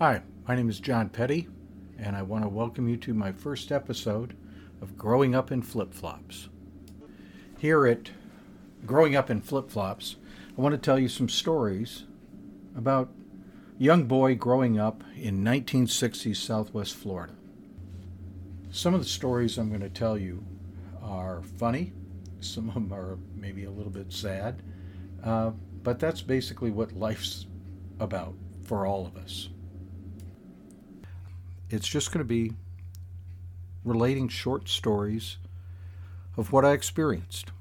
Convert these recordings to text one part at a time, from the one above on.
Hi, my name is John Petty, and I want to welcome you to my first episode of Growing Up in Flip Flops. Here at Growing Up in Flip Flops, I want to tell you some stories about a young boy growing up in 1960s Southwest Florida. Some of the stories I'm going to tell you are funny, some of them are maybe a little bit sad, uh, but that's basically what life's about for all of us. It's just going to be relating short stories of what I experienced.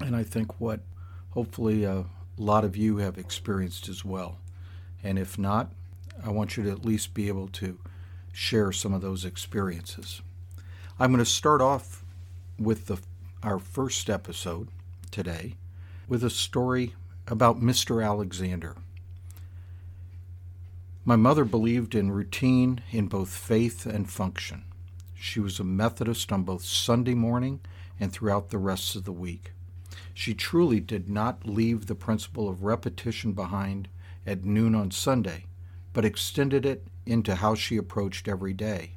And I think what hopefully a lot of you have experienced as well. And if not, I want you to at least be able to share some of those experiences. I'm going to start off with the, our first episode today with a story about Mr. Alexander. My mother believed in routine in both faith and function. She was a Methodist on both Sunday morning and throughout the rest of the week. She truly did not leave the principle of repetition behind at noon on Sunday, but extended it into how she approached every day.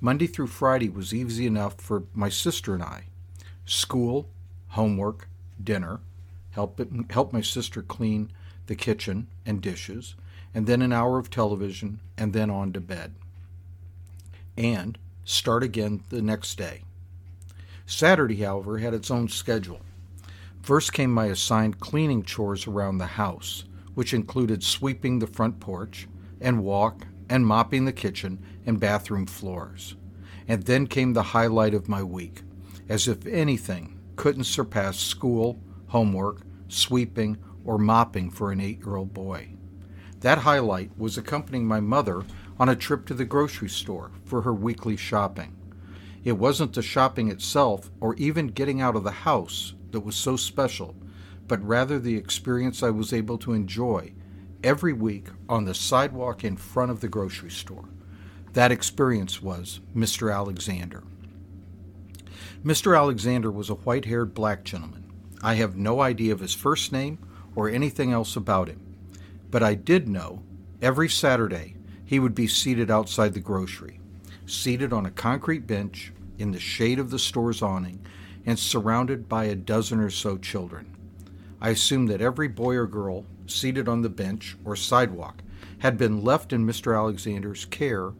Monday through Friday was easy enough for my sister and I. School, homework, dinner, help, help my sister clean the kitchen and dishes, and then an hour of television, and then on to bed. And start again the next day. Saturday, however, had its own schedule. First came my assigned cleaning chores around the house, which included sweeping the front porch and walk and mopping the kitchen and bathroom floors. And then came the highlight of my week, as if anything couldn't surpass school, homework, sweeping, or mopping for an eight year old boy. That highlight was accompanying my mother on a trip to the grocery store for her weekly shopping. It wasn't the shopping itself or even getting out of the house that was so special, but rather the experience I was able to enjoy every week on the sidewalk in front of the grocery store. That experience was Mr. Alexander. Mr. Alexander was a white haired black gentleman. I have no idea of his first name or anything else about him. But I did know every Saturday he would be seated outside the grocery, seated on a concrete bench in the shade of the store's awning and surrounded by a dozen or so children. I assumed that every boy or girl seated on the bench or sidewalk had been left in Mr. Alexander's care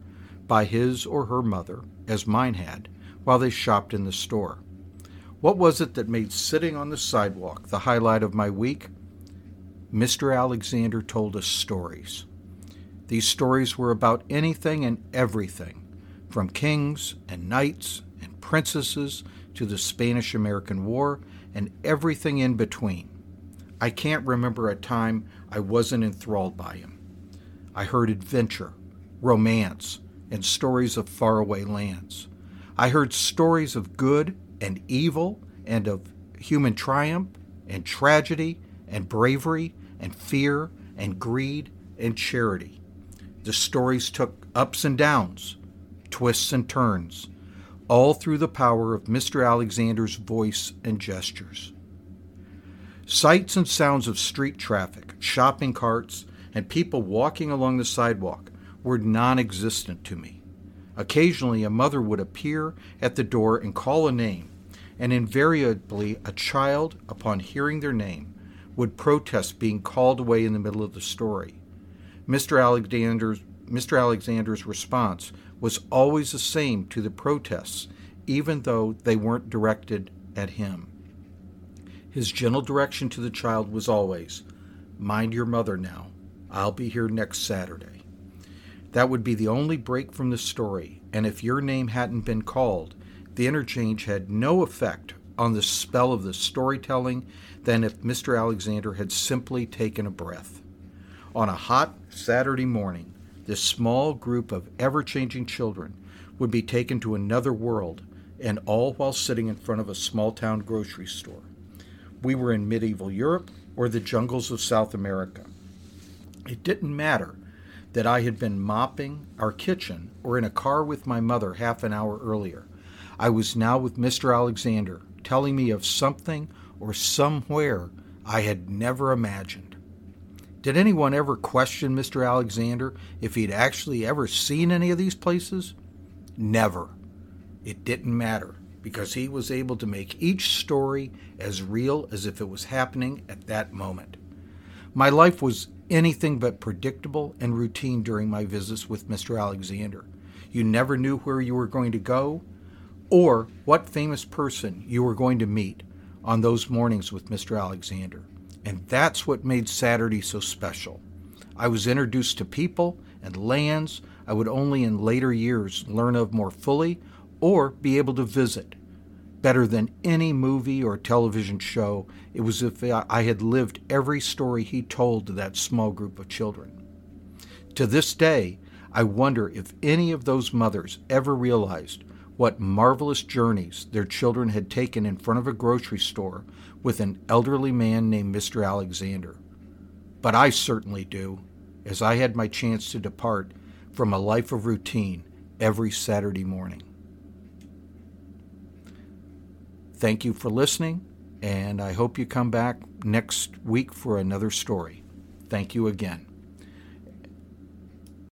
by his or her mother, as mine had, while they shopped in the store. What was it that made sitting on the sidewalk the highlight of my week? Mr. Alexander told us stories. These stories were about anything and everything, from kings and knights and princesses to the Spanish American War and everything in between. I can't remember a time I wasn't enthralled by him. I heard adventure, romance, and stories of faraway lands. I heard stories of good and evil and of human triumph and tragedy and bravery and fear and greed and charity. The stories took ups and downs, twists and turns, all through the power of Mr. Alexander's voice and gestures. Sights and sounds of street traffic, shopping carts, and people walking along the sidewalk were non existent to me. Occasionally, a mother would appear at the door and call a name, and invariably, a child, upon hearing their name, would protest being called away in the middle of the story. Mr. Alexander's, Mr. Alexander's response was always the same to the protests, even though they weren't directed at him. His gentle direction to the child was always, Mind your mother now. I'll be here next Saturday. That would be the only break from the story, and if your name hadn't been called, the interchange had no effect on the spell of the storytelling than if Mr. Alexander had simply taken a breath. On a hot Saturday morning, this small group of ever changing children would be taken to another world, and all while sitting in front of a small town grocery store. We were in medieval Europe or the jungles of South America. It didn't matter that I had been mopping our kitchen or in a car with my mother half an hour earlier. I was now with Mr. Alexander, telling me of something or somewhere I had never imagined. Did anyone ever question Mr. Alexander if he'd actually ever seen any of these places? Never. It didn't matter because he was able to make each story as real as if it was happening at that moment. My life was anything but predictable and routine during my visits with Mr. Alexander. You never knew where you were going to go or what famous person you were going to meet on those mornings with Mr. Alexander. And that's what made Saturday so special. I was introduced to people and lands I would only in later years learn of more fully or be able to visit. Better than any movie or television show, it was as if I had lived every story he told to that small group of children. To this day, I wonder if any of those mothers ever realized what marvelous journeys their children had taken in front of a grocery store with an elderly man named Mr. Alexander. But I certainly do, as I had my chance to depart from a life of routine every Saturday morning. Thank you for listening, and I hope you come back next week for another story. Thank you again.